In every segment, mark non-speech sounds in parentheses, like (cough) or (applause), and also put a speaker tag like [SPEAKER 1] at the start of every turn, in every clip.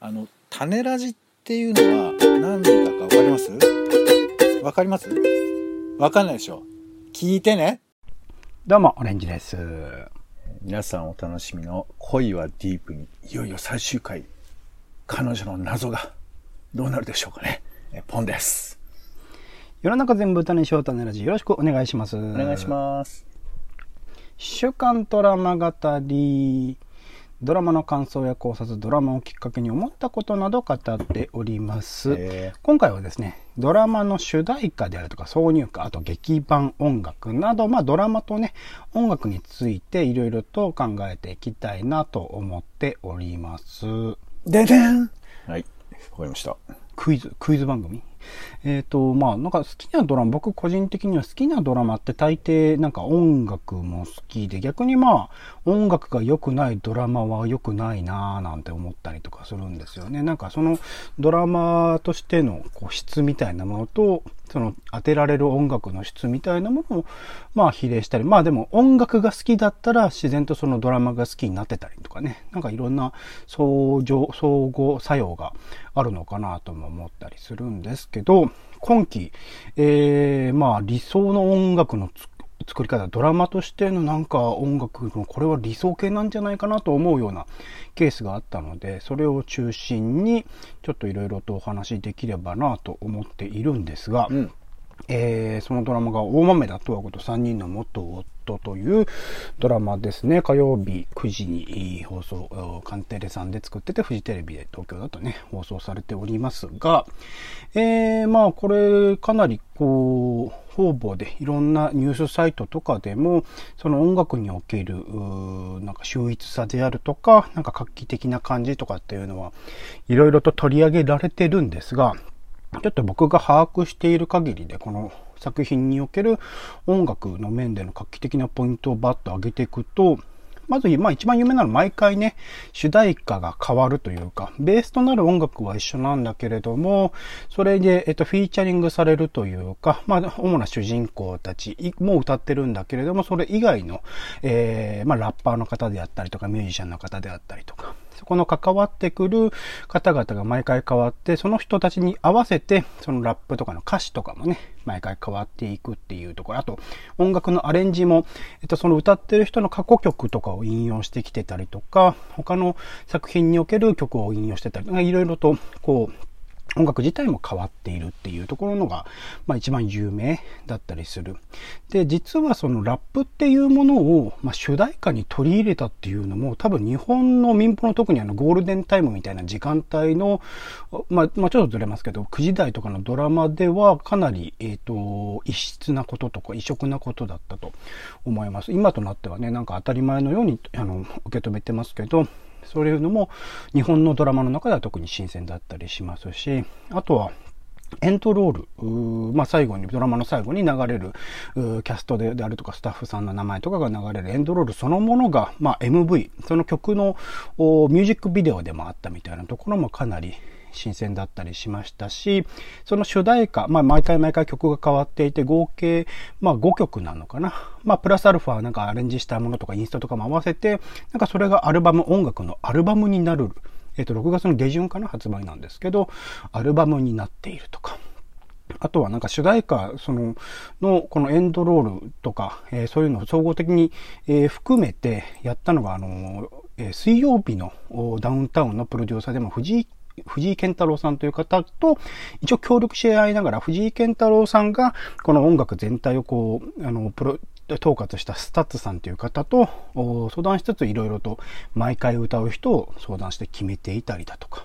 [SPEAKER 1] あの種ラジっていうのは何だかわかります？わかります？わかんないでしょ。聞いてね。
[SPEAKER 2] どうも、オレンジです。
[SPEAKER 1] 皆さんお楽しみの恋はディープにいよいよ最終回。彼女の謎がどうなるでしょうかね。えポンです。
[SPEAKER 2] 世の中全部種にしよう種ラジよろしくお願いします。
[SPEAKER 1] お願いします。
[SPEAKER 2] 週刊ドラマ語り。ドラマの感想や考察、ドラマをきっかけに思ったことなど語っております。
[SPEAKER 1] え
[SPEAKER 2] 今回はですね、ドラマの主題歌であるとか挿入歌、あと劇版音楽など、まあドラマとね、音楽についていろいろと考えていきたいなと思っております。
[SPEAKER 1] ー、ででんはいわかりました
[SPEAKER 2] クイズ、クイズ番組？えっ、と、まあ、なんか好きなドラマ、僕個人的には好きなドラマって大抵なんか音楽も好きで、逆にまあ、音楽が良くないドラマは良くないなぁなんて思ったりとかするんですよね。なんかそのドラマとしてのこう質みたいなものと、その当てられる音楽の質みたいなものをまあ比例したり、まあでも音楽が好きだったら自然とそのドラマが好きになってたりとかね、なんかいろんな相乗、相互作用があるのかなとも思ったりするんですけど、けど今期、えー、まあ理想の音楽の作り方、ドラマとしてのなんか音楽のこれは理想形なんじゃないかなと思うようなケースがあったので、それを中心にちょっといろいろとお話しできればなと思っているんですが、
[SPEAKER 1] うん。
[SPEAKER 2] えーそのドラマが大豆田とわ子と3人の元夫というドラマですね。火曜日9時に放送、カンテレさんで作ってて、フジテレビで東京だとね、放送されておりますが、えーまあこれかなりこう、方々でいろんなニュースサイトとかでも、その音楽における、なんか秀逸さであるとか、なんか画期的な感じとかっていうのは、いろいろと取り上げられてるんですが、ちょっと僕が把握している限りで、この作品における音楽の面での画期的なポイントをバッと上げていくと、まず、まあ一番有名なのは毎回ね、主題歌が変わるというか、ベースとなる音楽は一緒なんだけれども、それで、えっと、フィーチャリングされるというか、まあ、主な主人公たちも歌ってるんだけれども、それ以外の、えー、まあ、ラッパーの方であったりとか、ミュージシャンの方であったりとか、そこの関わってくる方々が毎回変わって、その人たちに合わせて、そのラップとかの歌詞とかもね、毎回変わっていくっていうところ。あと、音楽のアレンジも、えっと、その歌ってる人の過去曲とかを引用してきてたりとか、他の作品における曲を引用してたりとか、いろいろと、こう、音楽自体も変わっているっていうところのが、まあ一番有名だったりする。で、実はそのラップっていうものを、まあ主題歌に取り入れたっていうのも、多分日本の民放の特にあのゴールデンタイムみたいな時間帯の、まあ、まあちょっとずれますけど、9時台とかのドラマではかなり、えっ、と、異質なこととか異色なことだったと思います。今となってはね、なんか当たり前のように、あの、受け止めてますけど、そういうのも日本のドラマの中では特に新鮮だったりしますし、あとは、エントロール、まあ、最後に、ドラマの最後に流れる、キャストであるとか、スタッフさんの名前とかが流れるエンドロールそのものが、まあ、MV、その曲のミュージックビデオでもあったみたいなところもかなり新鮮だったりしましたし、その主題歌、まあ、毎回毎回曲が変わっていて、合計、まあ、5曲なのかな。まあ、プラスアルファなんかアレンジしたものとかインストとかも合わせて、なんかそれがアルバム、音楽のアルバムになる。えっ、と、6月の下旬かな発売なんですけど、アルバムになっているとか。あとはなんか主題歌、その、の、このエンドロールとか、えーそういうのを総合的に、えー含めてやったのが、あの、えー水曜日のダウンタウンのプロデューサーでも藤井藤井健太郎さんという方と、一応協力し合いながら、藤井健太郎さんが、この音楽全体をこう、あの、プロ、統括した STUTSさんという方と相談しつついろいろと毎回歌う人を相談して決めていたりだとか。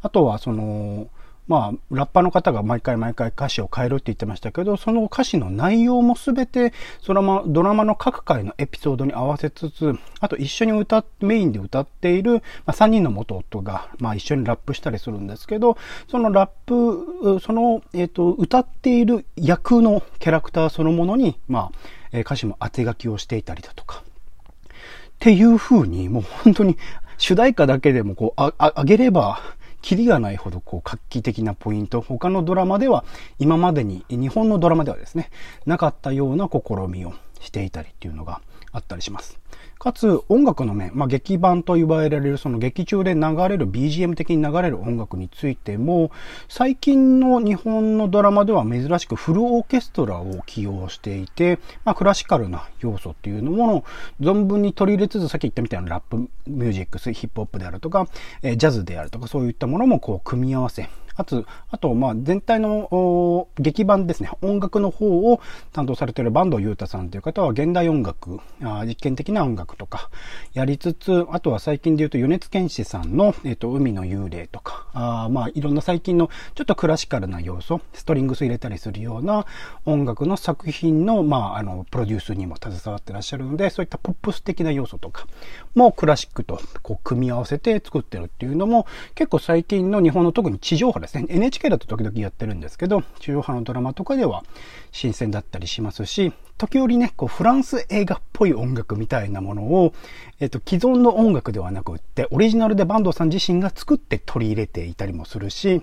[SPEAKER 2] あとはその、まあ、ラッパーの方が毎回毎回歌詞を変えるって言ってましたけど、その歌詞の内容もすべて、そのまドラマの各回のエピソードに合わせつつ、あと一緒に歌、メインで歌っている、まあ、3人の元夫が、まあ一緒にラップしたりするんですけど、そのラップ、その、えっ、と、歌っている役のキャラクターそのものに、まあ、え歌詞も当て書きをしていたりだとか。っていう風に、もう本当に主題歌だけでもこう、あ、あげれば、キリがないほどこう画期的なポイント、他のドラマでは今までに、日本のドラマではですね、なかったような試みをしていたりっていうのがあったりします。かつ音楽の面、まあ、劇版と言われられるその劇中で流れる BGM 的に流れる音楽についても、最近の日本のドラマでは珍しくフルオーケストラを起用していて、まあ、クラシカルな要素っていうのも存分に取り入れつつ、さっき言ったみたいなラップミュージックス、ヒップホップであるとか、えジャズであるとか、そういったものもこう組み合わせ、あと、あと、まあ、全体の劇版ですね、音楽の方を担当されている坂東裕太さんという方は、現代音楽あ、実験的な音楽とか、やりつつ、あとは最近で言うと、米津玄師さんの、えっ、ー、と、海の幽霊とか、あまあ、いろんな最近の、ちょっとクラシカルな要素、ストリングス入れたりするような音楽の作品の、まあ、あの、プロデュースにも携わってらっしゃるので、そういったポップス的な要素とかもクラシックとこう組み合わせて作ってるっていうのも、結構最近の日本の特に地上波ですね。NHK だと時々やってるんですけど、中央波のドラマとかでは新鮮だったりしますし、時折ね、こうフランス映画っぽい音楽みたいなものを、えっと、既存の音楽ではなくって、オリジナルで坂東さん自身が作って取り入れていたりもするし、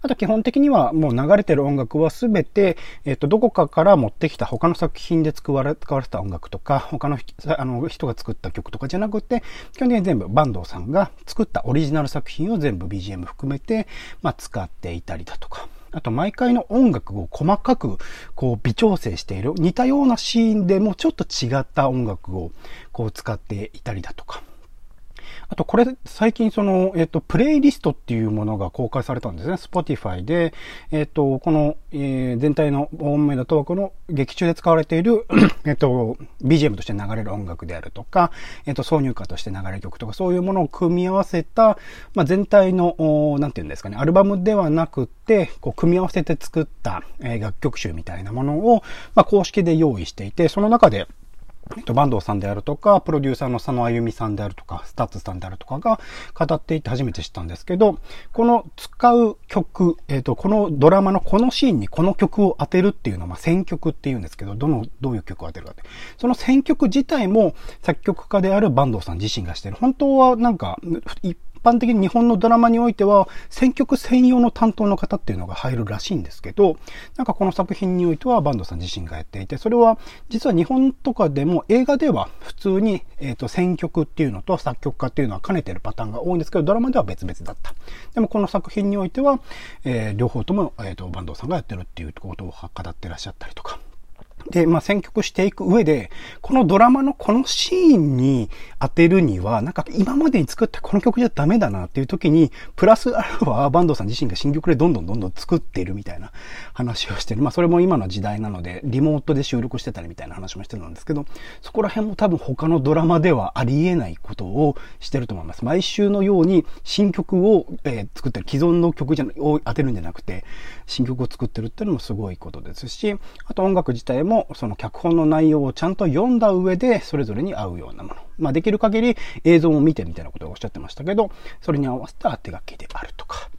[SPEAKER 2] あと基本的にはもう流れてる音楽はすべて、えっ、と、どこかから持ってきた他の作品で使われ、使われた音楽とか、他のあの人が作った曲とかじゃなくて、基本的に全部坂東さんが作ったオリジナル作品を全部 BGM 含めて、まあ、使っていたりだとか。あと毎回の音楽を細かくこう微調整している似たようなシーンでもちょっと違った音楽をこう使っていたりだとか。あとこれ最近その、えっ、と、プレイリストっていうものが公開されたんですね。Spotify で、えっ、と、この、えー、全体の大目だとこの劇中で使われている (clears throat) えっと、BGM として流れる音楽であるとか、えっと、挿入歌として流れる曲とか、そういうものを組み合わせた、まあ、全体の、なんていうんですかね、アルバムではなくて、こう、組み合わせて作った、えー、楽曲集みたいなものを、まあ、公式で用意していて、その中で、えっと、坂東さんであるとか、プロデューサーの佐野亜裕美さんであるとか、 STUTSさんであるとかが語っていて初めて知ったんですけど、この使う曲、えっと、このドラマのこのシーンにこの曲を当てるっていうのは、ま、選曲っていうんですけど、どの、どういう曲を当てるかって。その選曲自体も作曲家である坂東さん自身がしてる。本当はなんか、般的に日本のドラマにおいては、選曲専用の担当の方っていうのが入るらしいんですけど、なんかこの作品においてはバンドさん自身がやっていて、それは実は日本とかでも映画では普通に、えっ、ー、と、選曲っていうのと作曲家っていうのは兼ねてるパターンが多いんですけど、ドラマでは別々だった。でもこの作品においては、えー、両方とも、えっ、ー、と、バンドさんがやってるっていうことを語ってらっしゃったりとか。で、まあ、選曲していく上で、このドラマのこのシーンに当てるには、なんか今までに作ったこの曲じゃダメだなっていう時に、プラスアルファバンドさん自身が新曲でどんどんどんどん作っているみたいな話をしてる。まあ、それも今の時代なので、リモートで収録してたりみたいな話もしてるんですけど、そこら辺も多分他のドラマではありえないことをしてると思います。毎週のように新曲を、えー、作ってる既存の曲じゃを当てるんじゃなくて、新曲を作ってるっていうのもすごいことですし、あと音楽自体ももその脚本の内容をちゃんと読んだ上で、それぞれに合うようなもの。まあできる限り映像を見てみたいなことをおっしゃってましたけど、それに合わせた手書きであるとか。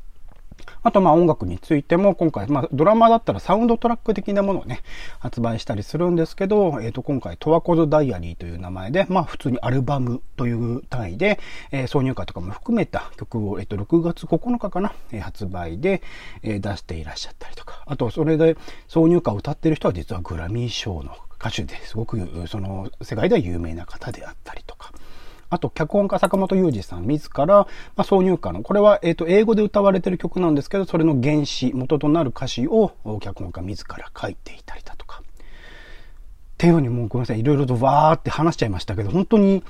[SPEAKER 2] あとまあ音楽についても今回、まあドラマだったらサウンドトラック的なものをね、発売したりするんですけど、えっ、ー、と今回トワコズダイアリーという名前で、まあ普通にアルバムという単位で、えー、挿入歌とかも含めた曲を、えっ、ー、と6月9日かな、えー、発売で、えー、出していらっしゃったりとか、あとそれで挿入歌を歌ってる人は実はグラミー賞の歌手ですごくその世界では有名な方であったりとか、あと、脚本家坂本雄二さん自ら、まあ、挿入歌の、これは、えっ、ー、と、英語で歌われてる曲なんですけど、それの原詞、元となる歌詞を脚本家自ら書いていたりだとか。っていうようにもうごめんなさい、いろいろとわーって話しちゃいましたけど、本当に、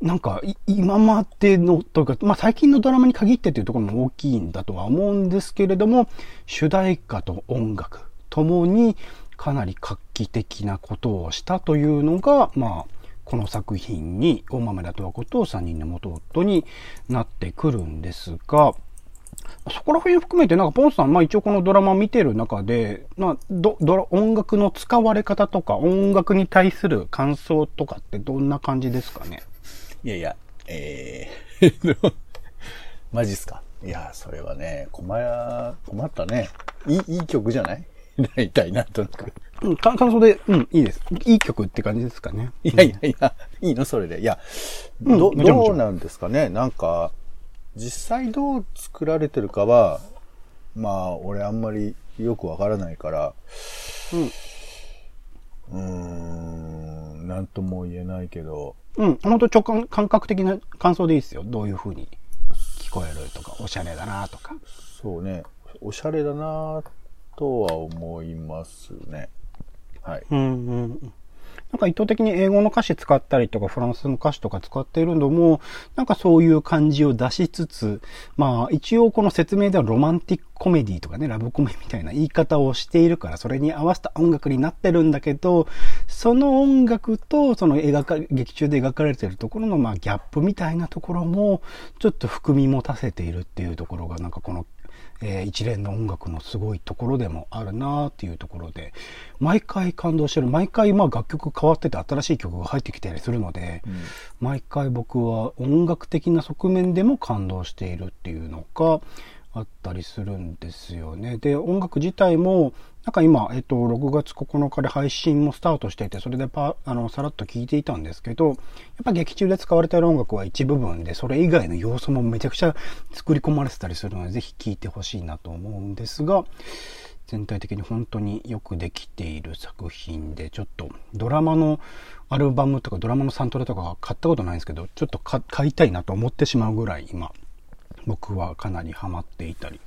[SPEAKER 2] なんか、今までの、というか、まあ、最近のドラマに限ってというところも大きいんだとは思うんですけれども、主題歌と音楽ともにかなり画期的なことをしたというのが、まあ、この作品に大豆田十和子と3人の元夫になってくるんですが、そこら辺含めて、なんか、ポンさん、まあ一応このドラマ見てる中で、まあ、ど、ど、音楽の使われ方とか、音楽に対する感想とかってどんな感じですかね？
[SPEAKER 1] いやいや、えー、(laughs) マジっすか？いや、それはね、困や、困ったね。いい、いい曲じゃない？(laughs) 大体、なんとなく。
[SPEAKER 2] うん、感想で、うん、いいです。いい曲って感じですかね。
[SPEAKER 1] いやいやいや、いいのそれで。いや、ど、どうなんですかね？なんか、実際どう作られてるかは、まあ、俺あんまりよくわからないから、うん。うーん、なんとも言えないけど、
[SPEAKER 2] うん、本当直感、感覚的な感想でいいですよ。どういう風に聞こえるとか、おしゃれだなとか。
[SPEAKER 1] そうね、おしゃれだなとは思いますね。はい。
[SPEAKER 2] うんうん。なんか意図的に英語の歌詞使ったりとかフランスの歌詞とか使っているのも、なんかそういう感じを出しつつ、まあ一応この説明ではロマンティックコメディとかね、ラブコメみたいな言い方をしているから、それに合わせた音楽になってるんだけど、その音楽とその描か、劇中で描かれているところのまあギャップみたいなところも、ちょっと含み持たせているっていうところが、なんかこのえー一連の音楽のすごいところでもあるなっていうところで、毎回感動してる。毎回まあ楽曲変わってて新しい曲が入ってきたりするので、毎回僕は音楽的な側面でも感動しているっていうのがあったりするんですよね。で、音楽自体も、なんか今、えっと、6月9日で配信もスタートしていて、それでパ、あの、さらっと聞いていたんですけど、やっぱ劇中で使われている音楽は一部分で、それ以外の要素もめちゃくちゃ作り込まれてたりするので、ぜひ聴いてほしいなと思うんですが、全体的に本当によくできている作品で、ちょっとドラマのアルバムとかドラマのサントラとか買ったことないんですけど、ちょっと買いたいなと思ってしまうぐらい今、僕はかなりハマっていたり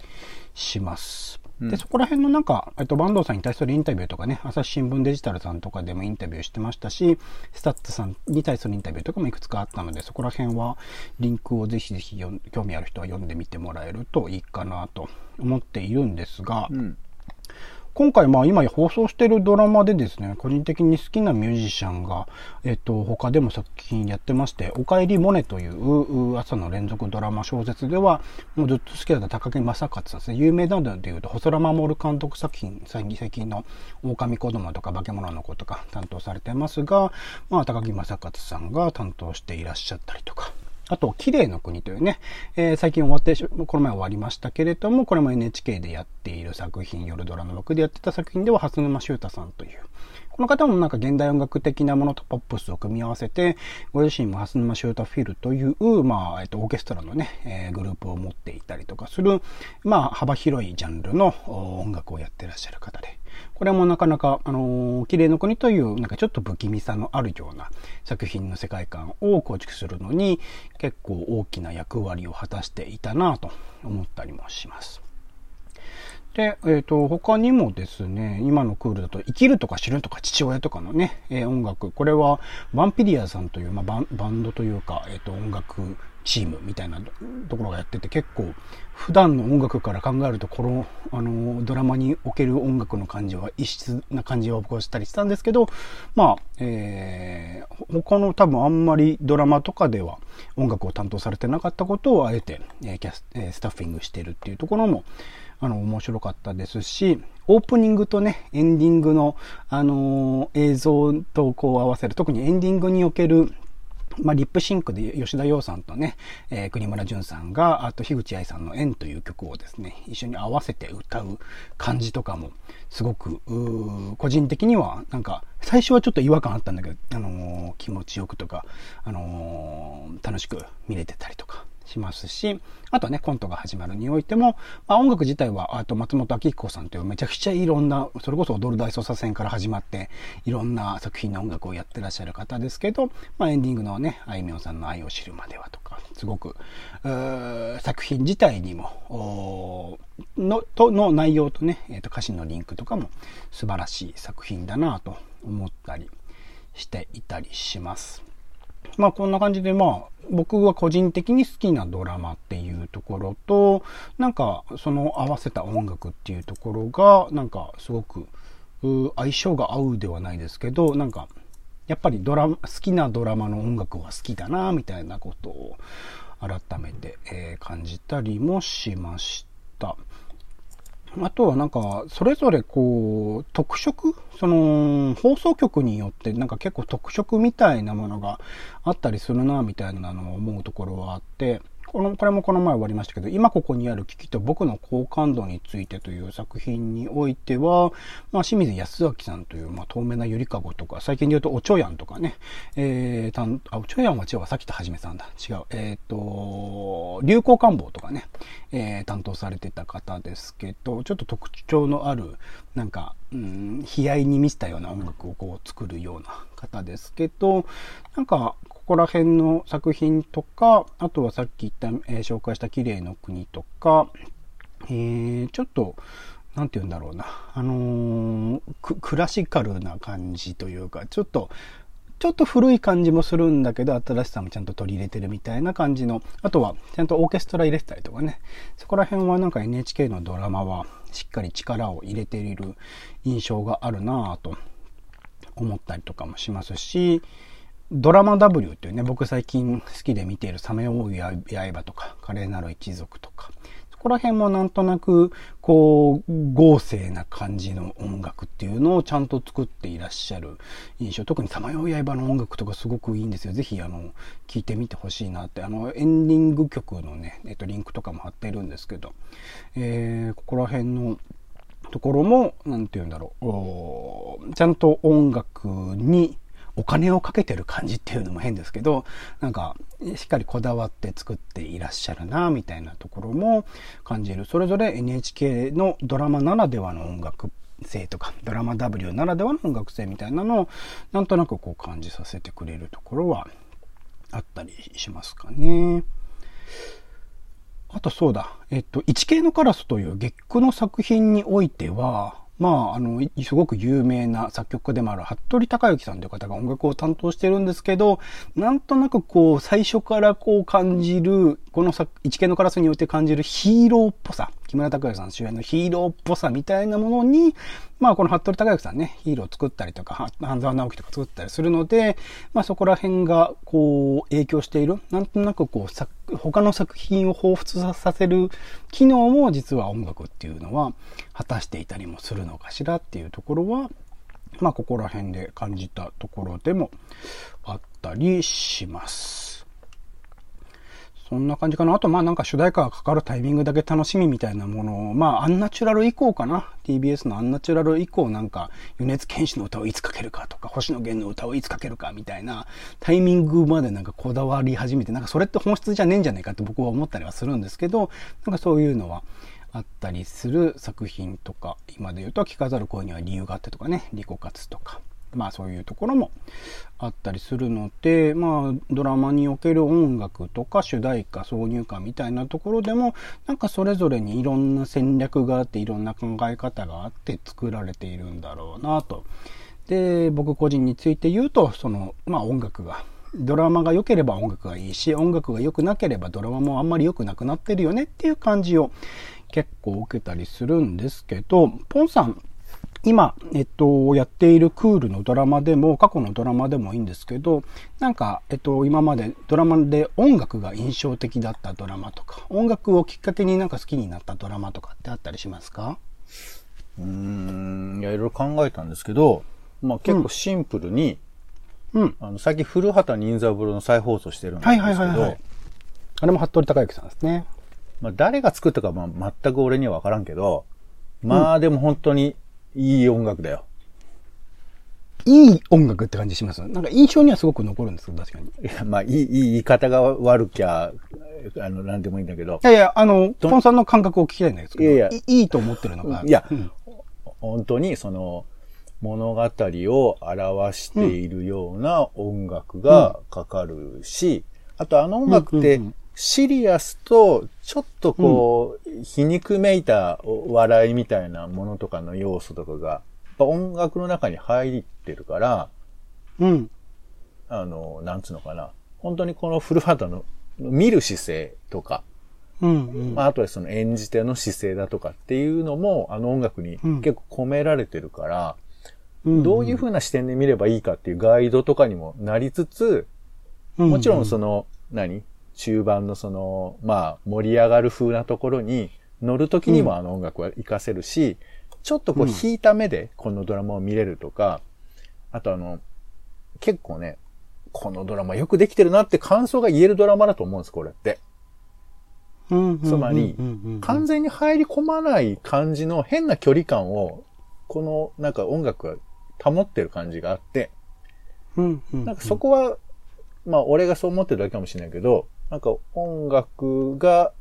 [SPEAKER 2] します。で、そこら辺のなんか、えっと、坂東さんに対するインタビューとかね、朝日新聞デジタルさんとかでもインタビューしてましたし、 STUTSさんに対するインタビューとかもいくつかあったので、そこら辺はリンクをぜひぜひ興味ある人は読んでみてもらえるといいかなと思っているんですが、
[SPEAKER 1] うん。
[SPEAKER 2] 今回、まあ今放送しているドラマでですね、個人的に好きなミュージシャンが、えっと、他でも作品やってまして、おかえりモネという朝の連続ドラマ小説では、もうずっと好きだった高木正勝さんですね。有名なので言うと、細田守監督作品、最近の狼子供とか化け物の子とか担当されてますが、まあ高木正勝さんが担当していらっしゃったりとか、あと、綺麗の国というね、えー最近終わって、この前終わりましたけれども、これも NHK でやっている作品、夜ドラの6でやってた作品では、蓮沼修太さんという、この方もなんか現代音楽的なものとポップスを組み合わせて、ご自身も蓮沼修太フィルという、まあ、えっと、オーケストラのね、えーグループを持っていたりとかする、まあ、幅広いジャンルの音楽をやってらっしゃる方で、これもなかなか、あのー綺麗の国という、なんかちょっと不気味さのあるような作品の世界観を構築するのに、結構大きな役割を果たしていたなと思ったりもします。で、えっ、と、他にもですね、今のクールだと、生きるとか死ぬとか父親とかのね、えー音楽、これは、バンピリアさんという、まあ、バンドというか、えっ、と、音楽チームみたいなところがやってて、結構、普段の音楽から考えると、この、あの、ドラマにおける音楽の感じは異質な感じは僕はしたりしたんですけど、まあ、えー、他の多分あんまりドラマとかでは音楽を担当されてなかったことをあえて、えーキャスえースタッフィングしてるっていうところも、あの、面白かったですし、オープニングとね、エンディングの、あのー映像とこう合わせる、特にエンディングにおける、まあ、リップシンクで吉田羊さんとね、えー国村淳さんが、あと樋口愛さんの縁という曲をですね、一緒に合わせて歌う感じとかも、すごく、個人的には、なんか、最初はちょっと違和感あったんだけど、あのー気持ちよくとか、あのー楽しく見れてたりとか。しますし、あとね、コントが始まるにおいても、まあ、音楽自体は、あと松本明彦さんというめちゃくちゃいろんな、それこそ踊る大捜査線から始まって、いろんな作品の音楽をやってらっしゃる方ですけど、まあ、エンディングのね、あいみょんさんの愛を知るまではとか、すごく、作品自体にも、の、と、の内容とね、えっ、と、歌詞のリンクとかも素晴らしい作品だなと思ったりしていたりします。まあこんな感じでまあ僕は個人的に好きなドラマっていうところとなんかその合わせた音楽っていうところがなんかすごく相性が合うではないですけどなんかやっぱりドラマ好きなドラマの音楽は好きだなみたいなことを改めて、え感じたりもしました。あとはなんか、それぞれこう、特色その、放送局によってなんか結構特色みたいなものがあったりするな、みたいなのを思うところはあって、この、これもこの前終わりましたけど、今ここにある危機と僕の好感度についてという作品においては、まあ、清水康明さんという、まあ、透明なゆりかごとか、最近で言うと、おちょやんとかね、えー、たん、あ、おちょやんは違うわ、さっきとはじめさんだ。違う。えっ、ー、と、流行官房とかね、えー、担当されてた方ですけど、ちょっと特徴のある、なんか、うん、悲哀に満ちたような音楽をこう作るような方ですけど、なんか、ここら辺の作品とか、あとはさっき言った、えー、紹介した綺麗の国とか、えー、ちょっと、なんて言うんだろうな、あのー、クラシカルな感じというか、ちょっと、ちょっと古い感じもするんだけど、新しさもちゃんと取り入れてるみたいな感じの、あとはちゃんとオーケストラ入れてたりとかね、そこら辺はなんか NHK のドラマはしっかり力を入れている印象があるなぁと思ったりとかもしますし、ドラマ W っていうね、僕最近好きで見ているサメオウ刃とか、華麗なる一族とか、そこら辺もなんとなく、こう、豪勢な感じの音楽っていうのをちゃんと作っていらっしゃる印象。特にサマヨウ刃の音楽とかすごくいいんですよ。ぜひ、あの、聴いてみてほしいなって、あの、エンディング曲のね、えっと、リンクとかも貼ってるんですけど、えー、ここら辺のところも、なんて言うんだろう、ちゃんと音楽に、お金をかけてる感じっていうのも変ですけど、なんか、しっかりこだわって作っていらっしゃるな、みたいなところも感じる。それぞれ NHK のドラマならではの音楽性とか、ドラマ W ならではの音楽性みたいなのを、なんとなくこう感じさせてくれるところはあったりしますかね。あとそうだ、えっと、一系のカラスという月句の作品においては、まあ、あの、すごく有名な作曲家でもある服部隆之さんという方が音楽を担当してるんですけど、なんとなくこう、最初からこう感じる、この一見のカラスによって感じるヒーローっぽさ、木村拓哉さん主演のヒーローっぽさみたいなものに、まあこの服部隆之さんね、ヒーロー作ったりとか、半沢直樹とか作ったりするので、まあそこら辺がこう影響している、なんとなくこう、他の作品を彷彿させる機能も実は音楽っていうのは果たしていたりもするのかしらっていうところは、まあここら辺で感じたところでもあったりします。そんな感じかな。あと、まあなんか主題歌がかかるタイミングだけ楽しみみたいなものを、まあアンナチュラル以降かな。TBS のアンナチュラル以降なんか、米津玄師の歌をいつかけるかとか、星野源の歌をいつかけるかみたいなタイミングまでなんかこだわり始めて、なんかそれって本質じゃねえんじゃないかって僕は思ったりはするんですけど、なんかそういうのは、あったりする作品とか、今で言うと聞かざる声には理由があってとかね、リコ活とか、まあそういうところもあったりするので、まあドラマにおける音楽とか主題歌、挿入歌みたいなところでも、なんかそれぞれにいろんな戦略があっていろんな考え方があって作られているんだろうなと。で、僕個人について言うと、その、まあ音楽がドラマが良ければ音楽がいいし、音楽が良くなければドラマもあんまり良くなくなってるよねっていう感じを結構受けたりするんですけど、ポンさん今、えっと、やっているクールのドラマでも、過去のドラマでもいいんですけど、なんか、えっと、今までドラマで音楽が印象的だったドラマとか、音楽をきっかけになんか好きになったドラマとかってあったりしますか？
[SPEAKER 1] うーん、いや、いろいろ考えたんですけど、まあ結構シンプルに、うん。あの、最近古畑任三郎の再放送してるんですけど、はいはいはい、はい、
[SPEAKER 2] あれも服部隆之さんですね。
[SPEAKER 1] まあ誰が作ったかまあ全く俺にはわからんけど、まあでも本当にいい音楽だよ。
[SPEAKER 2] いい音楽って感じします？なんか印象にはすごく残るんですけど、確かに。
[SPEAKER 1] いや、まあ、いい、いい言い方が悪きゃ、あの、なんでもいいんだけど。
[SPEAKER 2] いやいや、あの、ポンさんの感覚を聞きたいんですけど、いやいやいいと思ってるのが。
[SPEAKER 1] いや、うん、本当にその、物語を表しているような音楽がかかるし、うん、あとあの音楽って、シリアスと、ちょっとこう、うん、皮肉めいた笑いみたいなものとかの要素とかが、音楽の中に入ってるから、
[SPEAKER 2] うん。
[SPEAKER 1] あの、なんつうのかな。本当にこの古畑の見る姿勢とか、
[SPEAKER 2] うんうん、
[SPEAKER 1] まあ、あとはその演じ手の姿勢だとかっていうのも、あの音楽に結構込められてるから、うん、どういう風な視点で見ればいいかっていうガイドとかにもなりつつ、もちろんその、何？中盤のその、まあ、盛り上がる風なところに乗るときにもあの音楽は活かせるし、うん、ちょっとこう引いた目でこのドラマを見れるとか、あとあの、結構ね、このドラマよくできてるなって感想が言えるドラマだと思うんです、これって。つまり、完全に入り込まない感じの変な距離感を、このなんか音楽が保ってる感じがあって、なんかそこは、まあ俺がそう思ってるだけかもしれないけど、なんか音楽が、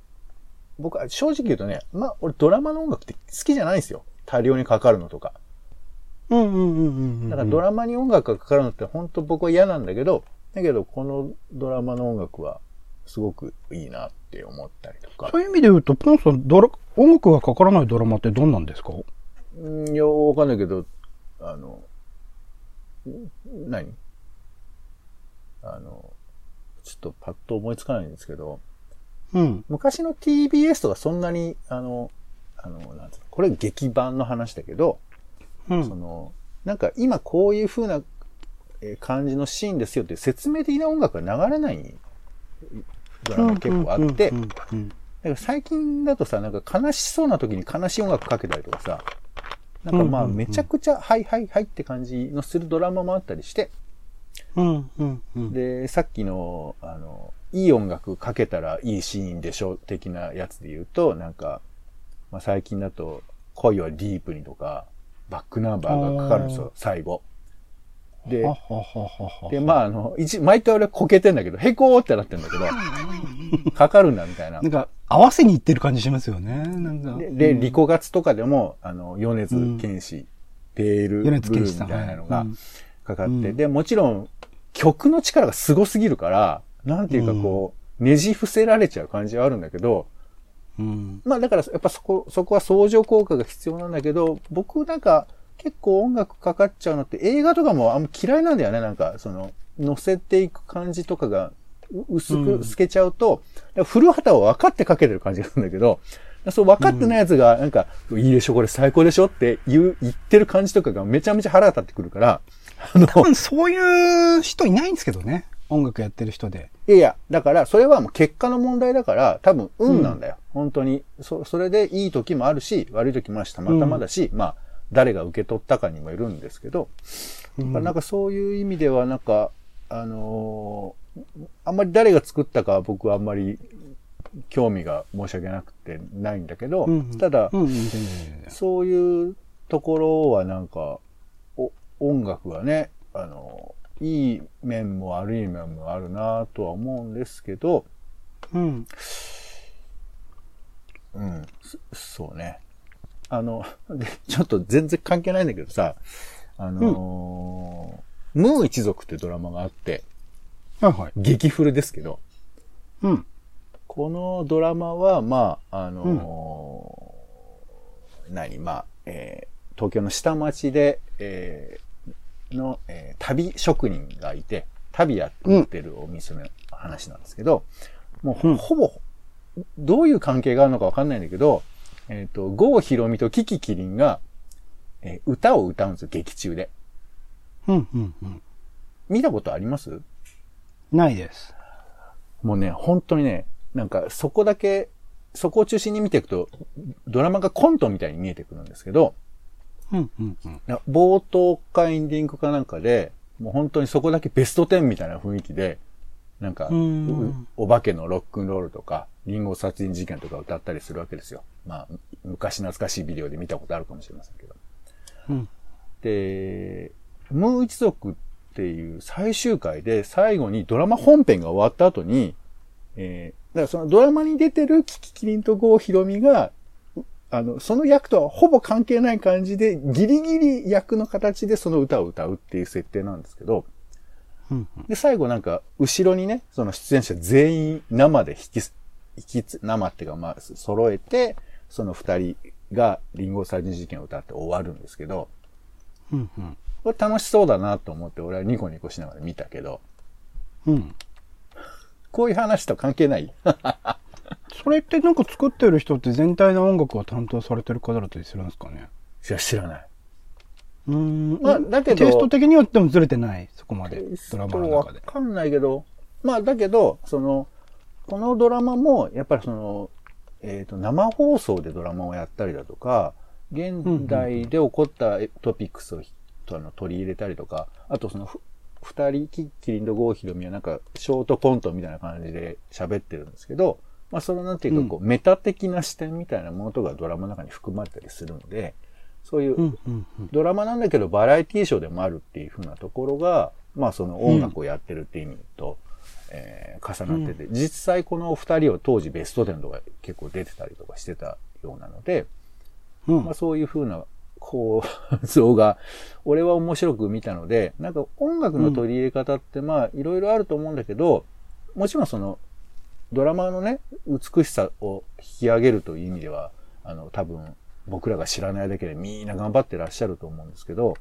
[SPEAKER 1] 僕は正直言うとね、まあ俺ドラマの音楽って好きじゃないんですよ。大量にかかるのとか。
[SPEAKER 2] うんうんうんうん。
[SPEAKER 1] だからドラマに音楽がかかるのって本当僕は嫌なんだけど、だけどこのドラマの音楽はすごくいいなって思ったりとか。
[SPEAKER 2] そういう意味で言うと、ポンさん、ドラ、音楽がかからないドラマってどんなんですか？
[SPEAKER 1] うん、いや、わかんないけど、あの、何？あの、ちょっとパッと思いつかないんですけど、
[SPEAKER 2] うん。
[SPEAKER 1] 昔の TBS とかそんなに、あの、あの、なんつうこれ劇版の話だけど、
[SPEAKER 2] うん、
[SPEAKER 1] その、なんか今こういう風な感じのシーンですよって説明的な音楽が流れないドラマ結構あって、だから最近だとさ、なんか悲しそうな時に悲しい音楽かけたりとかさ、なんかまあめちゃくちゃはいはいはいって感じのするドラマもあったりして、で、さっきの、あの、いい音楽かけたらいいシーンでしょ的なやつで言うと、なんか、まあ最近だと、恋はディープにとか、バックナンバーがかかるんですよ、最後。で、で、まあ、あの、一、毎回俺こけてんだけど、へこーってなってんだけど、(laughs) かかるんだみたいな。
[SPEAKER 2] なんか、合わせにいってる感じしますよね。なんか。
[SPEAKER 1] で、で、リコガツとかでも、あの、米津玄師、ペールブルーみたいなのがかかって、で、もちろん、曲の力がすごすぎるから、なんていうかこう、ねじ伏せられちゃう感じはあるんだけど、
[SPEAKER 2] うん、
[SPEAKER 1] まあだからやっぱそこ、そこは相乗効果が必要なんだけど、僕なんか、結構音楽かかっちゃうのって映画とかもあんま嫌いなんだよね。なんか、その、乗せていく感じとかが薄く透けちゃうと、うん、古畑は分かってかけてる感じがするんだけど、そう分かってないやつが、なんか、うん、いいでしょ、これ最高でしょって言う、言ってる感じとかがめちゃめちゃ腹が立ってくるから、
[SPEAKER 2] あの、多分そういう人いないんですけどね。音楽やってる人で。
[SPEAKER 1] いやいや、だから、それはもう結果の問題だから、多分運なんだよ。うん、本当に。そ、それでいい時もあるし、悪い時もあるし、たまたまだし、まあ、誰が受け取ったかにもいるんですけど、うん、なんかそういう意味ではなんか、あのー、あんまり誰が作ったか僕はあんまり興味が申し訳なくてないんだけど、うん、ただ、うん、そういうところはなんか、お音楽はね、あのー、いい面も悪い面もあるなとは思うんですけど、
[SPEAKER 2] うん。
[SPEAKER 1] うん、そうね。あの、で、ちょっと全然関係ないんだけどさ、あのー、うん、ムー一族ってドラマがあって、
[SPEAKER 2] はいはい。
[SPEAKER 1] 激古ですけど、
[SPEAKER 2] うん。
[SPEAKER 1] このドラマは、まあ、あのーうん、何、まあ、えー、東京の下町で、えー、の、えー、旅職人がいて、旅やってるお店の話なんですけど、うん、もうほぼ、どういう関係があるのかわかんないんだけど、えっ、ー、と、郷ひろみとキキキリンが、えー、歌を歌うんですよ、劇中で。
[SPEAKER 2] うんうんうん。
[SPEAKER 1] 見たことあります？
[SPEAKER 2] ないです。
[SPEAKER 1] もうね、本当にね、なんかそこだけ、そこを中心に見ていくと、ドラマがコントみたいに見えてくるんですけど、
[SPEAKER 2] うんうんうん、
[SPEAKER 1] 冒頭かエンディングかなんかで、もう本当にそこだけベスト10みたいな雰囲気で、なんか、お化けのロックンロールとか、リンゴ殺人事件とか歌ったりするわけですよ。まあ、昔懐かしいビデオで見たことあるかもしれませんけど。
[SPEAKER 2] うん、
[SPEAKER 1] で、ムー一族っていう最終回で最後にドラマ本編が終わった後に、えー、だからそのドラマに出てるキキキリンとゴーヒロミが、あの、その役とはほぼ関係ない感じで、ギリギリ役の形でその歌を歌うっていう設定なんですけど、で、最後なんか、後ろにね、その出演者全員生で引き、引きつ、生っていうか、まあ、揃えて、その二人がリンゴ殺人事件を歌って終わるんですけど、
[SPEAKER 2] うんうん、
[SPEAKER 1] これ楽しそうだなと思って俺はニコニコしながら見たけど、
[SPEAKER 2] うん。
[SPEAKER 1] こういう話と関係ない
[SPEAKER 2] それってなんか作ってる人って全体の音楽を担当されてる方だったりするんですかね？
[SPEAKER 1] いや、知らない。
[SPEAKER 2] うん。まあ、だけど。テイスト的にはでもずれてない、そこまで。ドラマの中で。
[SPEAKER 1] わかんないけど、まあ、だけど、その、このドラマも、やっぱりその、えっ、ー、と、生放送でドラマをやったりだとか、現代で起こったトピックスをとあの取り入れたりとか、あとその、二人、キッキリンとゴーヒロミはなんか、ショートコントみたいな感じで喋ってるんですけど、まあそのなんていうかこう、メタ的な視点みたいなものがドラマの中に含まれたりするので、そういうドラマなんだけどバラエティーショーでもあるっていうふうなところが、まあその音楽をやってるっていう意味と、えー、重なってて、うん、実際この二人を当時ベスト10とか結構出てたりとかしてたようなので、うん、まあそういうふうな構造が、俺は面白く見たので、なんか音楽の取り入れ方ってまあいろいろあると思うんだけど、もちろんそのドラマのね、美しさを引き上げるという意味では、あの多分僕らが知らないだけでみんな頑張ってらっしゃると思うんですけど、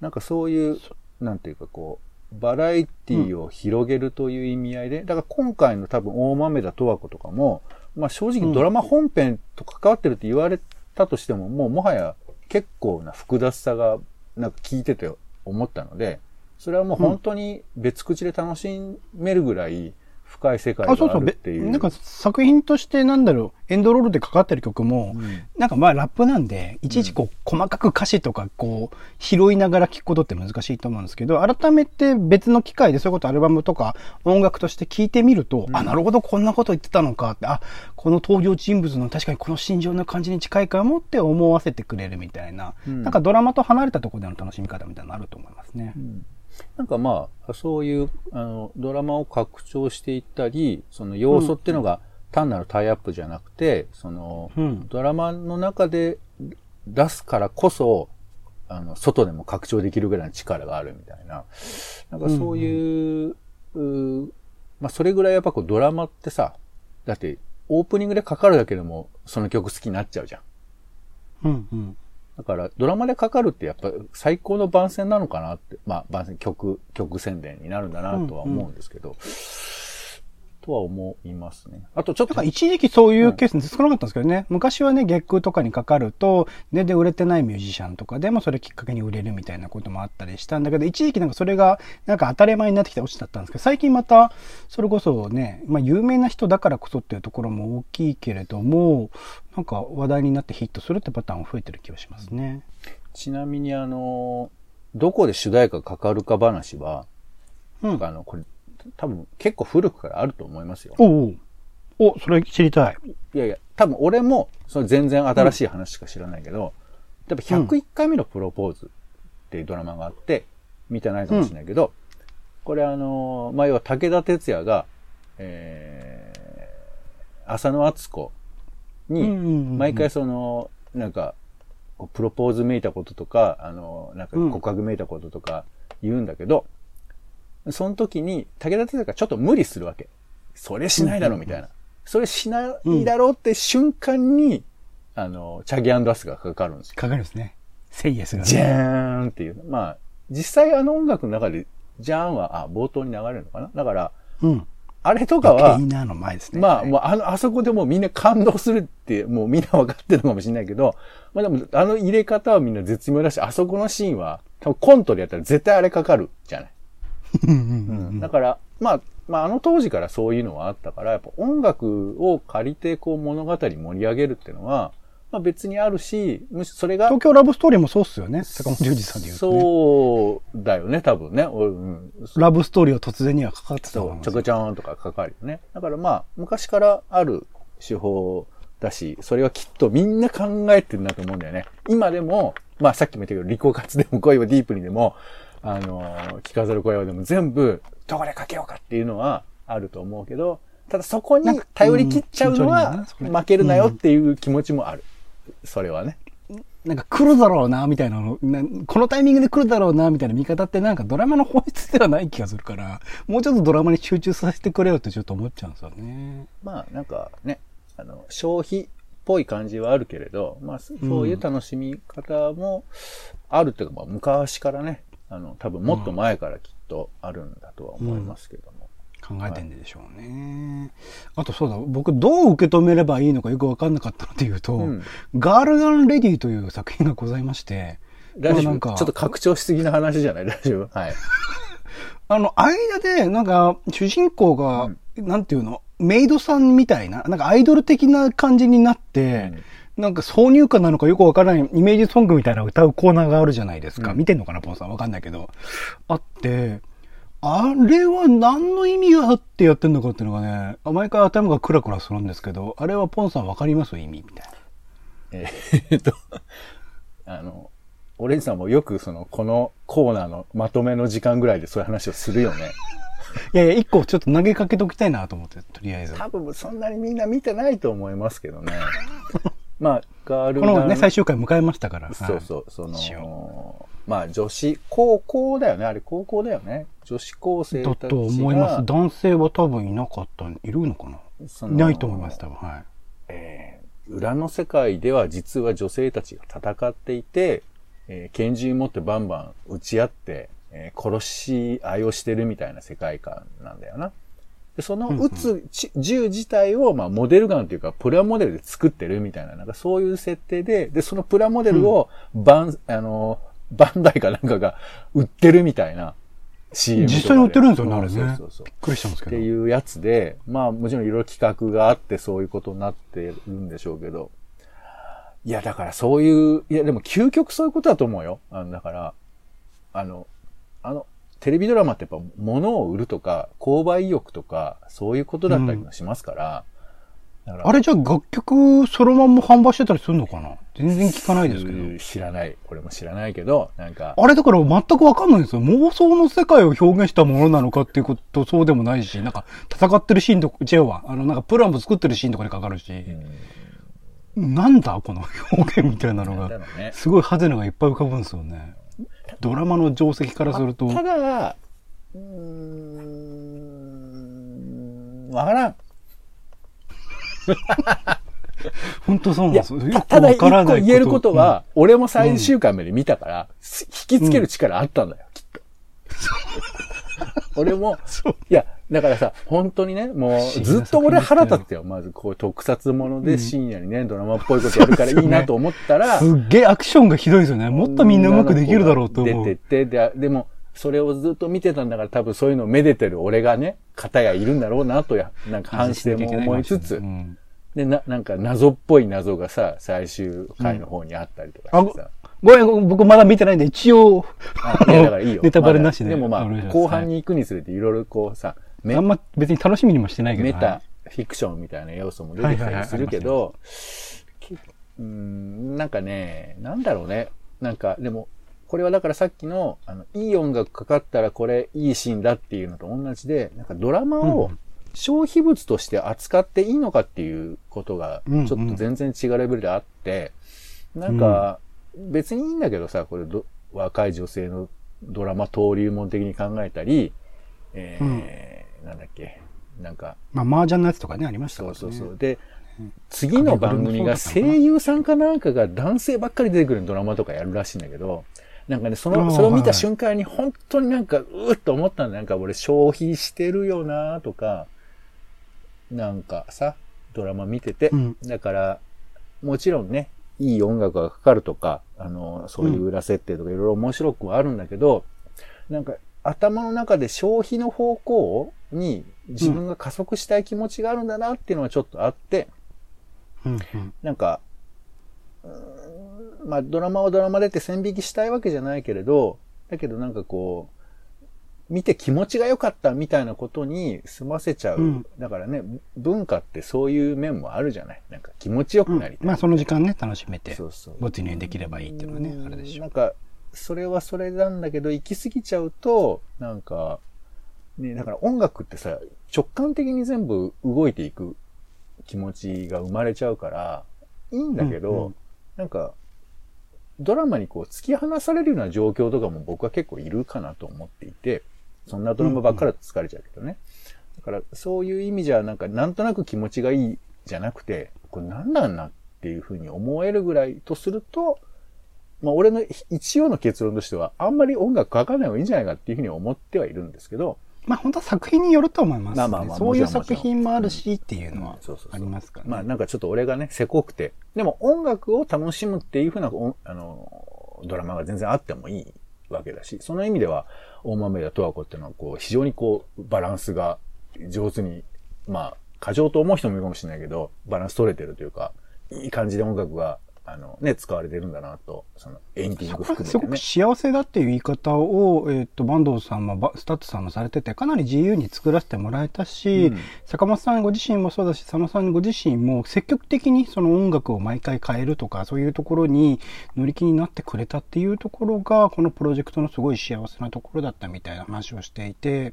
[SPEAKER 1] なんかそういう、なんていうかこう、バラエティを広げるという意味合いで、だから今回の多分大豆田十和子とかも、まあ正直ドラマ本編と関わってるって言われたとしても、もうもはや結構な複雑さがなんか聞いてて思ったので、それはもう本当に別口で楽しめるぐらい、深い世界があるっていう。
[SPEAKER 2] なんか作品としてなんだろう、エンドロールでかかってる曲も、うん、なんかまあラップなんで、いちいちこう、細かく歌詞とかこう、拾いながら聴くことって難しいと思うんですけど、改めて別の機会でそういうことアルバムとか音楽として聴いてみると、うん、あ、なるほど、こんなこと言ってたのかって、あ、この登場人物の確かにこの心情の感じに近いかもって思わせてくれるみたいな、うん、なんかドラマと離れたところでの楽しみ方みたいなのあると思いますね。うん
[SPEAKER 1] なんかまあ、そういう、あの、ドラマを拡張していったり、その要素っていうのが単なるタイアップじゃなくて、その、うん、ドラマの中で出すからこそ、あの、外でも拡張できるぐらいの力があるみたいな。なんかそういう、うん、うまあそれぐらいやっぱこうドラマってさ、だってオープニングでかかるだけでもその曲好きになっちゃうじゃん。
[SPEAKER 2] うんうん。
[SPEAKER 1] だからドラマでかかるってやっぱ最高の番宣なのかなって、まあ番宣曲、曲宣伝になるんだなとは思うんですけど、うんうん、とは思いますね。あとちょっと。
[SPEAKER 2] 一時期そういうケース少なかったんですけどね、うん、昔はね、月空とかにかかると、ね、で売れてないミュージシャンとかでもそれきっかけに売れるみたいなこともあったりしたんだけど、一時期なんかそれがなんか当たり前になってきて落ちちゃったんですけど、最近また、それこそね、まあ有名な人だからこそっていうところも大きいけれども、なんか話題になってヒットするってパターンが増えてる気がしますね。
[SPEAKER 1] ちなみにあの、どこで主題歌かかるか話は、うん、あの、これ、多分結構古くからあると思いますよ。
[SPEAKER 2] おおお、それ知りたい。
[SPEAKER 1] いやいや、多分俺も、その全然新しい話しか知らないけど、うん、例えば101回目のプロポーズっていうドラマがあって、見てないかもしれないけど、うん、これあの、まあ、要は武田鉄矢が、えー、浅野敦子に、毎回その、なんか、プロポーズめいたこととか、あの、なんか告白めいたこととか言うんだけど、うん、その時に武田鉄矢がちょっと無理するわけ。それしないだろ、みたいな。それしないだろうって瞬間に、あの、チャギアンドアスがかかるんですよ。
[SPEAKER 2] かかるんですね。セイエスが、
[SPEAKER 1] ね。じゃーんっていう。まあ、実際あの音楽の中で、じゃーんは、あ、冒頭に流れるのかな？だから、
[SPEAKER 2] うん。
[SPEAKER 1] あれとかは、
[SPEAKER 2] の前ですね。
[SPEAKER 1] まあ、もうあの、あそこでもうみんな感動するって、もうみんな分かってるのかもしれないけど、まあでも、あの入れ方はみんな絶妙だし、あそこのシーンは、多分コントでやったら絶対あれかかるじゃない。だから、まあ、まあ、あの当時からそういうのはあったから、やっぱ音楽を借りてこう物語盛り上げるっていうのは、まあ別にあるし、むしろそれが。
[SPEAKER 2] 東京ラブストーリーもそうっすよね。坂本龍二さん。で言うと、
[SPEAKER 1] ね、そうだよね、多分ね。う
[SPEAKER 2] ん、ラブストーリーは突然にはかかってた
[SPEAKER 1] そう、ちょこちょん。とかかかるよね。だからまあ、昔からある手法だし、それはきっとみん。な考えてるなと思うん。だよね。今でも、まあさっきも言ったけど、リコカツでも恋はディープにでも、あの、聞かざる声はでも全部、どこでかけようかっていうのはあると思うけど、ただそこに頼り切っちゃうのは、負けるなよっていう気持ちもある。それはね。
[SPEAKER 2] なんか来るだろうな、みたいなのな、このタイミングで来るだろうな、みたいな見方ってなんかドラマの本質ではない気がするから、もうちょっとドラマに集中させてくれよってちょっと思っちゃうんですよね。
[SPEAKER 1] まあなんかね、あの、消費っぽい感じはあるけれど、まあそういう楽しみ方もあるっていうか、まあ昔からね、あの、多分もっと前からきっとあるんだとは思いますけども。
[SPEAKER 2] 考えてんでしょうね。あとそうだ、僕どう受け止めればいいのかよくわかんなかったので言うと、うん、ガールガンレディという作品がございまして、
[SPEAKER 1] 大丈夫なんかちょっと拡張しすぎな話じゃない？大丈夫はい。(laughs)
[SPEAKER 2] あの、間で、なんか、主人公が、うん、なんていうの、メイドさんみたいな、なんかアイドル的な感じになって、うん、なんか挿入歌なのかよくわからないイメージソングみたいな歌うコーナーがあるじゃないですか。うん、見てんのかな、ポンさん。わかんないけど。あって、あれは何の意味があってやってんのかっていうのがね、毎回頭がクラクラするんですけど、あれはポンさんわかります意味みたいな。
[SPEAKER 1] えー、っと、あの、オレンジさんもよくその、このコーナーのまとめの時間ぐらいでそういう話をするよね。(laughs)
[SPEAKER 2] いやいや、一個ちょっと投げかけときたいなと思って、とりあえず。
[SPEAKER 1] 多分そんなにみんな見てないと思いますけどね。(laughs) まあ、ガール
[SPEAKER 2] このね、最終回迎えましたから。
[SPEAKER 1] そうそう、その、まあ女子、高校だよね。あれ高校だよね。女子高生
[SPEAKER 2] たちが。だと思います。男性は多分いなかった、いるのかな？いないと思います、多分。はい。
[SPEAKER 1] えー、裏の世界では実は女性たちが戦っていて、えー、拳銃持ってバンバン撃ち合って、えー、殺し合いをしてるみたいな世界観なんだよな。でその撃つ銃自体を、まあ、モデルガンというか、プラモデルで作ってるみたいな、なんかそういう設定で、で、そのプラモデルを、バン、うん、あの、バンダイかなんかが売ってるみたいな
[SPEAKER 2] CM 実際に売ってるんですよね、あれね。そうそうそう。びっくりしたんですけ
[SPEAKER 1] ど。っていうやつで、まあもちろんいろいろ企画があってそういうことになってるんでしょうけど。いや、だからそういう、いやでも究極そういうことだと思うよ。あの、だから、あの、あの、テレビドラマってやっぱ物を売るとか、購買意欲とか、そういうことだったりもしますから、
[SPEAKER 2] あれじゃあ楽曲そのまんま販売してたりするのかな？全然聞かないですけど。
[SPEAKER 1] 知らない。これも知らないけど、なんか。
[SPEAKER 2] あれだから全くわかんないんですよ。妄想の世界を表現したものなのかっていうことそうでもないし、なんか戦ってるシーンとか、違うわ。あの、なんかプランも作ってるシーンとかにかかるし。なんだこの表現みたいなのが。すごい派手なのがいっぱい浮かぶんですよね。ドラマの定石からすると。
[SPEAKER 1] ただ、うん、わからん。
[SPEAKER 2] 本当そうなんですよ。
[SPEAKER 1] ただ一個言えることは、うん、俺も最終回まで見たから、引きつける力あったんだよ、きっと。俺も、いや、だからさ、本当にね、もう、ずっと俺腹立ってよ。まず、こう、特撮もので深夜にね、ドラマっぽいことやるからいいなと思ったら。(laughs)
[SPEAKER 2] すっげえアクションがひどいですよね。もっとみんなうまくできるだろうと思
[SPEAKER 1] う。出てって、で、でも、それをずっと見てたんだから多分そういうのをめでてる俺がね、方やいるんだろうなとや、なんか反省も思いつつ、うん、で、な、なんか謎っぽい謎がさ、最終回の方にあったりとかさ。
[SPEAKER 2] ごめん、僕まだ見てないんで、一応。
[SPEAKER 1] いや、だからいいよ。(laughs)
[SPEAKER 2] ネタバレなしで。
[SPEAKER 1] でもまあ、後半に行くにつれていろいろこうさ、
[SPEAKER 2] あんま別に楽しみにもしてないけど。
[SPEAKER 1] メタ、フィクションみたいな要素も出てきたりするけど、うん、なんかね、なんだろうね。なんか、でも、これはだからさっきの、あの、いい音楽かかったらこれいいシーンだっていうのと同じで、なんかドラマを消費物として扱っていいのかっていうことが、ちょっと全然違うレベルであって、なんか、別にいいんだけどさ、これ若い女性のドラマ登竜門的に考えたり、えー、うん、なんだっけ、なんか。
[SPEAKER 2] まあ、麻雀のやつとかね、ありました
[SPEAKER 1] ね。そうそうそう。で、次の番組が声優さんかなんかが男性ばっかり出てくるドラマとかやるらしいんだけど、なんかね、その、それを見た瞬間に本当になんか、うーっと思ったんだ。なんか俺消費してるよなとか、なんかさ、ドラマ見てて、うん、だから、もちろんね、いい音楽がかかるとか、あの、そういう裏設定とかいろいろ面白くはあるんだけど、うん、なんか頭の中で消費の方向に自分が加速したい気持ちがあるんだなっていうのはちょっとあって、うんうん、なんか、まあドラマはドラマでって線引きしたいわけじゃないけれど、だけどなんかこう、見て気持ちが良かったみたいなことに済ませちゃう。うん、だからね、文化ってそういう面もあるじゃない。なんか気持ちよくなりたい、
[SPEAKER 2] うん、まあその時間ね、楽しめて、そうそう。没入できればいいっていうのはね、あれでしょ。
[SPEAKER 1] なんか、それはそれなんだけど、行き過ぎちゃうと、なんか、ね、だから音楽ってさ、直感的に全部動いていく気持ちが生まれちゃうから、いいんだけど、うんうん、なんか、ドラマにこう突き放されるような状況とかも僕は結構いるかなと思っていて、そんなドラマばっかりだと疲れちゃうけどね。だからそういう意味じゃなんかなんとなく気持ちがいいじゃなくて、これ何なんなっていうふうに思えるぐらいとすると、まあ俺の一応の結論としてはあんまり音楽書かない方がいいんじゃないかっていうふうに思ってはいるんですけど、
[SPEAKER 2] まあ本当は作品によると思います、ね。まあまあまあそういう作品もあるしっていうのはありますからね。
[SPEAKER 1] まあなんかちょっと俺がね、せこくて。でも音楽を楽しむっていうふうな、あの、ドラマが全然あってもいいわけだし、その意味では、大豆田とわ子っていうのはこう、非常にこう、バランスが上手に、まあ、過剰と思う人もいるかもしれないけど、バランス取れてるというか、いい感じで音楽が、あの、ね、使われてるんだなと、その、エンディング含めて、ね。
[SPEAKER 2] すごく幸せだっていう言い方を、えっ、ー、と、坂東さんも、 STUTSさんもされてて、かなり自由に作らせてもらえたし、うん、坂本さんご自身もそうだし、佐野さんご自身も積極的にその音楽を毎回変えるとか、そういうところに乗り気になってくれたっていうところが、このプロジェクトのすごい幸せなところだったみたいな話をしていて、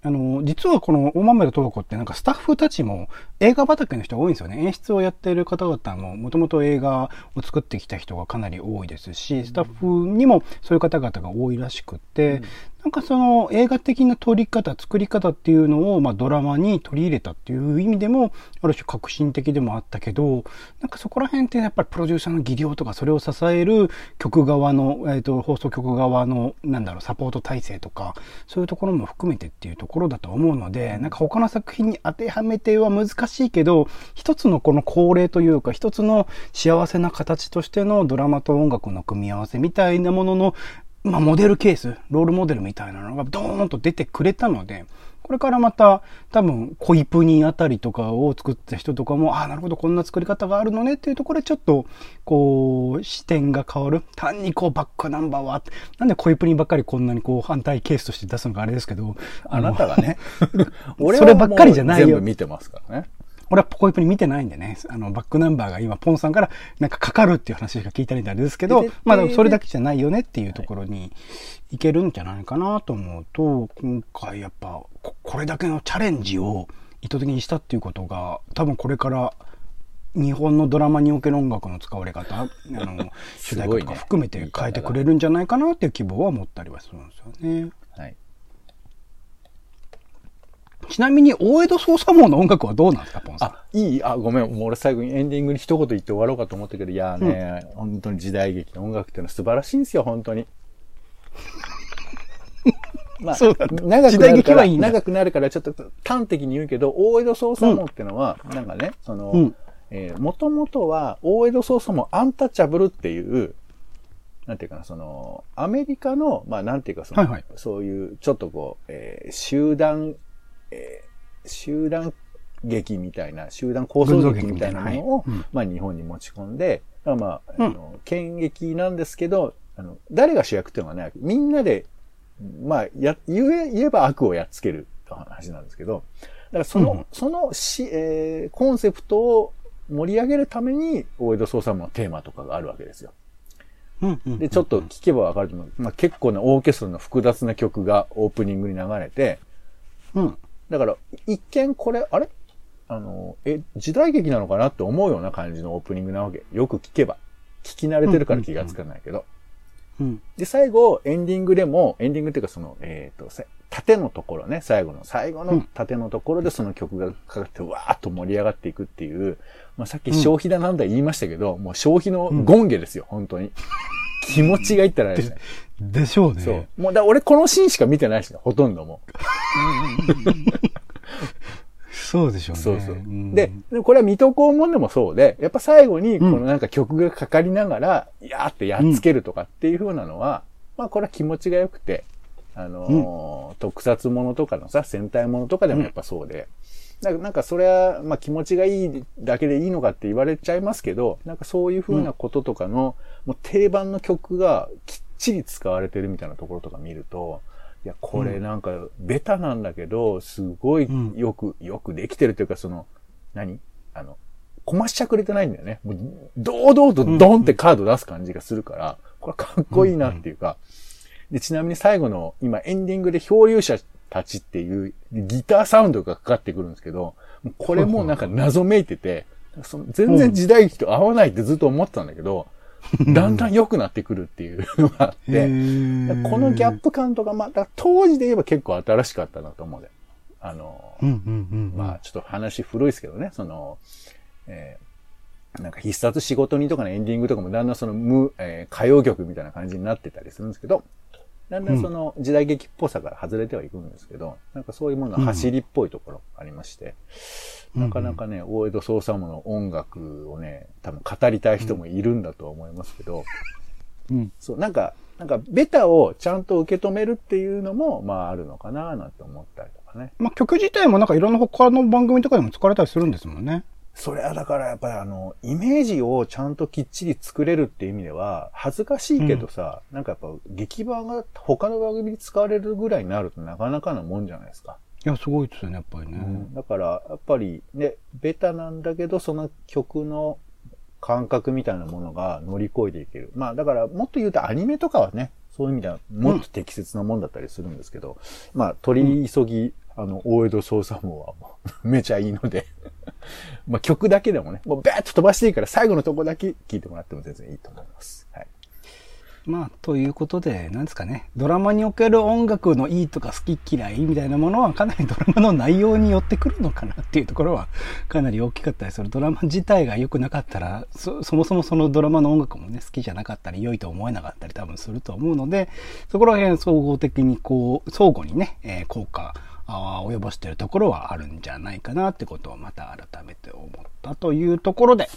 [SPEAKER 2] あの、実はこの大豆田十和子ってなんかスタッフたちも映画畑の人が多いんですよね。演出をやっている方々ももともと映画を作ってきた人がかなり多いですし、スタッフにもそういう方々が多いらしくて、なんかその映画的な撮り方、作り方っていうのを、まあ、ドラマに取り入れたっていう意味でも、ある種革新的でもあったけど、なんかそこら辺ってやっぱりプロデューサーの技量とか、それを支える曲側の、えっ、ー、と、放送局側の、なんだろう、サポート体制とか、そういうところも含めてっていうところだと思うので、なんか他の作品に当てはめては難しいけど、一つのこの恒例というか、一つの幸せな形としてのドラマと音楽の組み合わせみたいなもののまあ、モデルケース、ロールモデルみたいなのがドーンと出てくれたので、これからまた多分コイプニーあたりとかを作った人とかも、ああ、なるほど、こんな作り方があるのねっていうところでちょっと、こう、視点が変わる。単にこう、バックナンバーは、なんでコイプニーばっかりこんなにこう、反対ケースとして出すのかあれですけど。
[SPEAKER 1] あなたがね。
[SPEAKER 2] 俺そればっかりじゃないよ。
[SPEAKER 1] 全部見てますからね。
[SPEAKER 2] 俺はポコイプに見てないんでね、あの、バックナンバーが今、ポンさんからなんかかかるっていう話しか聞いたりんあれですけど、まあそれだけじゃないよねっていうところにいけるんじゃないかなと思うと、今回やっぱ、これだけのチャレンジを意図的にしたっていうことが、多分これから日本のドラマにおける音楽の使われ方、あの、(laughs) 主題歌とか含めて変えてくれるんじゃないかなっていう希望は持ったりはするんですよね。はい。ちなみに、大江戸捜査網の音楽はどうなんですか、ポンさん？
[SPEAKER 1] あ、いい。あ、ごめん。もう俺最後にエンディングに一言言って終わろうかと思ったけど、いやね、うん、本当に時代劇の音楽っていうのは素晴らしいんですよ、本当に。(laughs) まあ、長くなるから、いい長くなるからちょっと端的に言うけど、大江戸捜査網っていうのは、うん、なんかね、その、うん、えー、もともとは、大江戸捜査網アンタッチャブルっていう、なんていうかな、その、アメリカの、まあなんていうかその、はいはい、そういう、ちょっとこう、えー、集団えー、集団劇みたいな、集団構想劇みたいなものを、まあ日本に持ち込んで、まあ、あの、剣劇なんですけど、あの、誰が主役っていうのはね、みんなで、まあ、や、言え、言えば悪をやっつけると話なんですけど、だからその、うん、そのし、えー、コンセプトを盛り上げるために、大江戸捜査のテーマとかがあるわけですよ。で、ちょっと聞けばわかると思う。まあ、結構なオーケストラの複雑な曲がオープニングに流れて、うん。だから、一見これ、あれ？あの、え、時代劇なのかなって思うような感じのオープニングなわけ。よく聞けば。聞き慣れてるから気がつかないけど。うん、で、最後、エンディングでも、エンディングっていうかその、えっ、ー、と、縦のところね、最後の、最後の縦のところでその曲がかかって、わーっと盛り上がっていくっていう、まあ、さっき消費だなんだ言いましたけど、うん、もう消費のゴンゲですよ、本当に。気持ちがいったらで。
[SPEAKER 2] でしょうね。
[SPEAKER 1] そう。もう、だ俺このシーンしか見てないしね、ほとんども。
[SPEAKER 2] そうでしょうね。
[SPEAKER 1] そうそう。で、これは水戸黄門でもそうで、やっぱ最後にこのなんか曲がかかりながら、うん、やーってやっつけるとかっていう風なのは、うん、まあこれは気持ちが良くて、あのーうん、特撮ものとかのさ、戦隊ものとかでもやっぱそうで、なんかそれは、まあ気持ちがいいだけでいいのかって言われちゃいますけど、なんかそういう風なこととかの、もう定番の曲がきっちり使われてるみたいなところとか見ると、いや、これなんか、ベタなんだけど、すごいよく、よくできてるというか、その、何？あの、こましちゃくれてないんだよね。もう、堂々とドンってカード出す感じがするから、これかっこいいなっていうか、で、ちなみに最後の、今エンディングで漂流者たちっていうギターサウンドがかかってくるんですけど、これもなんか謎めいてて、その全然時代劇と合わないってずっと思ってたんだけど、(laughs) だんだん良くなってくるっていうのがあって、このギャップ感とかまた当時で言えば結構新しかったなと思うで。あの、まあちょっと話古いですけどね、その、えー、なんか必殺仕事人とかのエンディングとかもだんだんその無、えー、歌謡曲みたいな感じになってたりするんですけど、だんだんその時代劇っぽさから外れてはいくんですけど、なんかそういうもの走りっぽいところありまして、なかなかね、大江戸捜査網の音楽をね、多分語りたい人もいるんだとは思いますけど、うん、そう、なんか、なんか、ベタをちゃんと受け止めるっていうのも、まあ、あるのかななんて思ったりとかね。
[SPEAKER 2] まあ、曲自体もなんかいろんな他の番組とかでも使われたりするんですもんね。
[SPEAKER 1] それはだからやっぱりあの、イメージをちゃんときっちり作れるっていう意味では、恥ずかしいけどさ、うん、なんかやっぱ劇版が他の番組に使われるぐらいになるとなかなかのもんじゃないですか。
[SPEAKER 2] いや、すごいですよね、やっぱりね。う
[SPEAKER 1] ん、だから、やっぱりね、ベタなんだけど、その曲の感覚みたいなものが乗り越えていける。まあだからもっと言うとアニメとかはね、そういう意味ではもっと適切なもんだったりするんですけど、うん、まあ取り急ぎ、あの、大江戸捜査網はもう (laughs) めちゃいいので (laughs) まあ曲だけでもね、もうバーッと飛ばしていいから最後のとこだけ聞いてもらっても全然いいと思います。はい。
[SPEAKER 2] まあ、ということで、なんですかね、ドラマにおける音楽のいいとか好き嫌いみたいなものはかなりドラマの内容によってくるのかなっていうところはかなり大きかったりする。ドラマ自体が良くなかったら、そもそもそのドラマの音楽もね、好きじゃなかったり、良いと思えなかったり多分すると思うので、そこら辺総合的にこう、相互にね、えー、効果、及ぼしているところはあるんじゃないかなってことをまた改めて思ったというところで、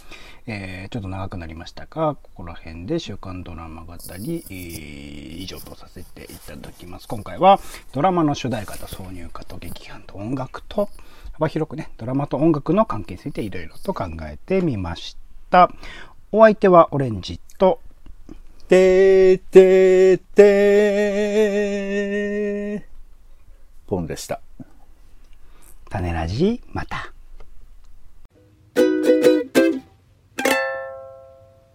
[SPEAKER 2] えー、ちょっと長くなりましたが、ここら辺で週刊ドラマ語り、以上とさせていただきます。今回はドラマの主題歌と挿入歌と劇伴と音楽と、幅広くね、ドラマと音楽の関係についていろいろと考えてみました。お相手はオレンジと、
[SPEAKER 1] てーてーてー本でした。
[SPEAKER 2] 種ラジ、また。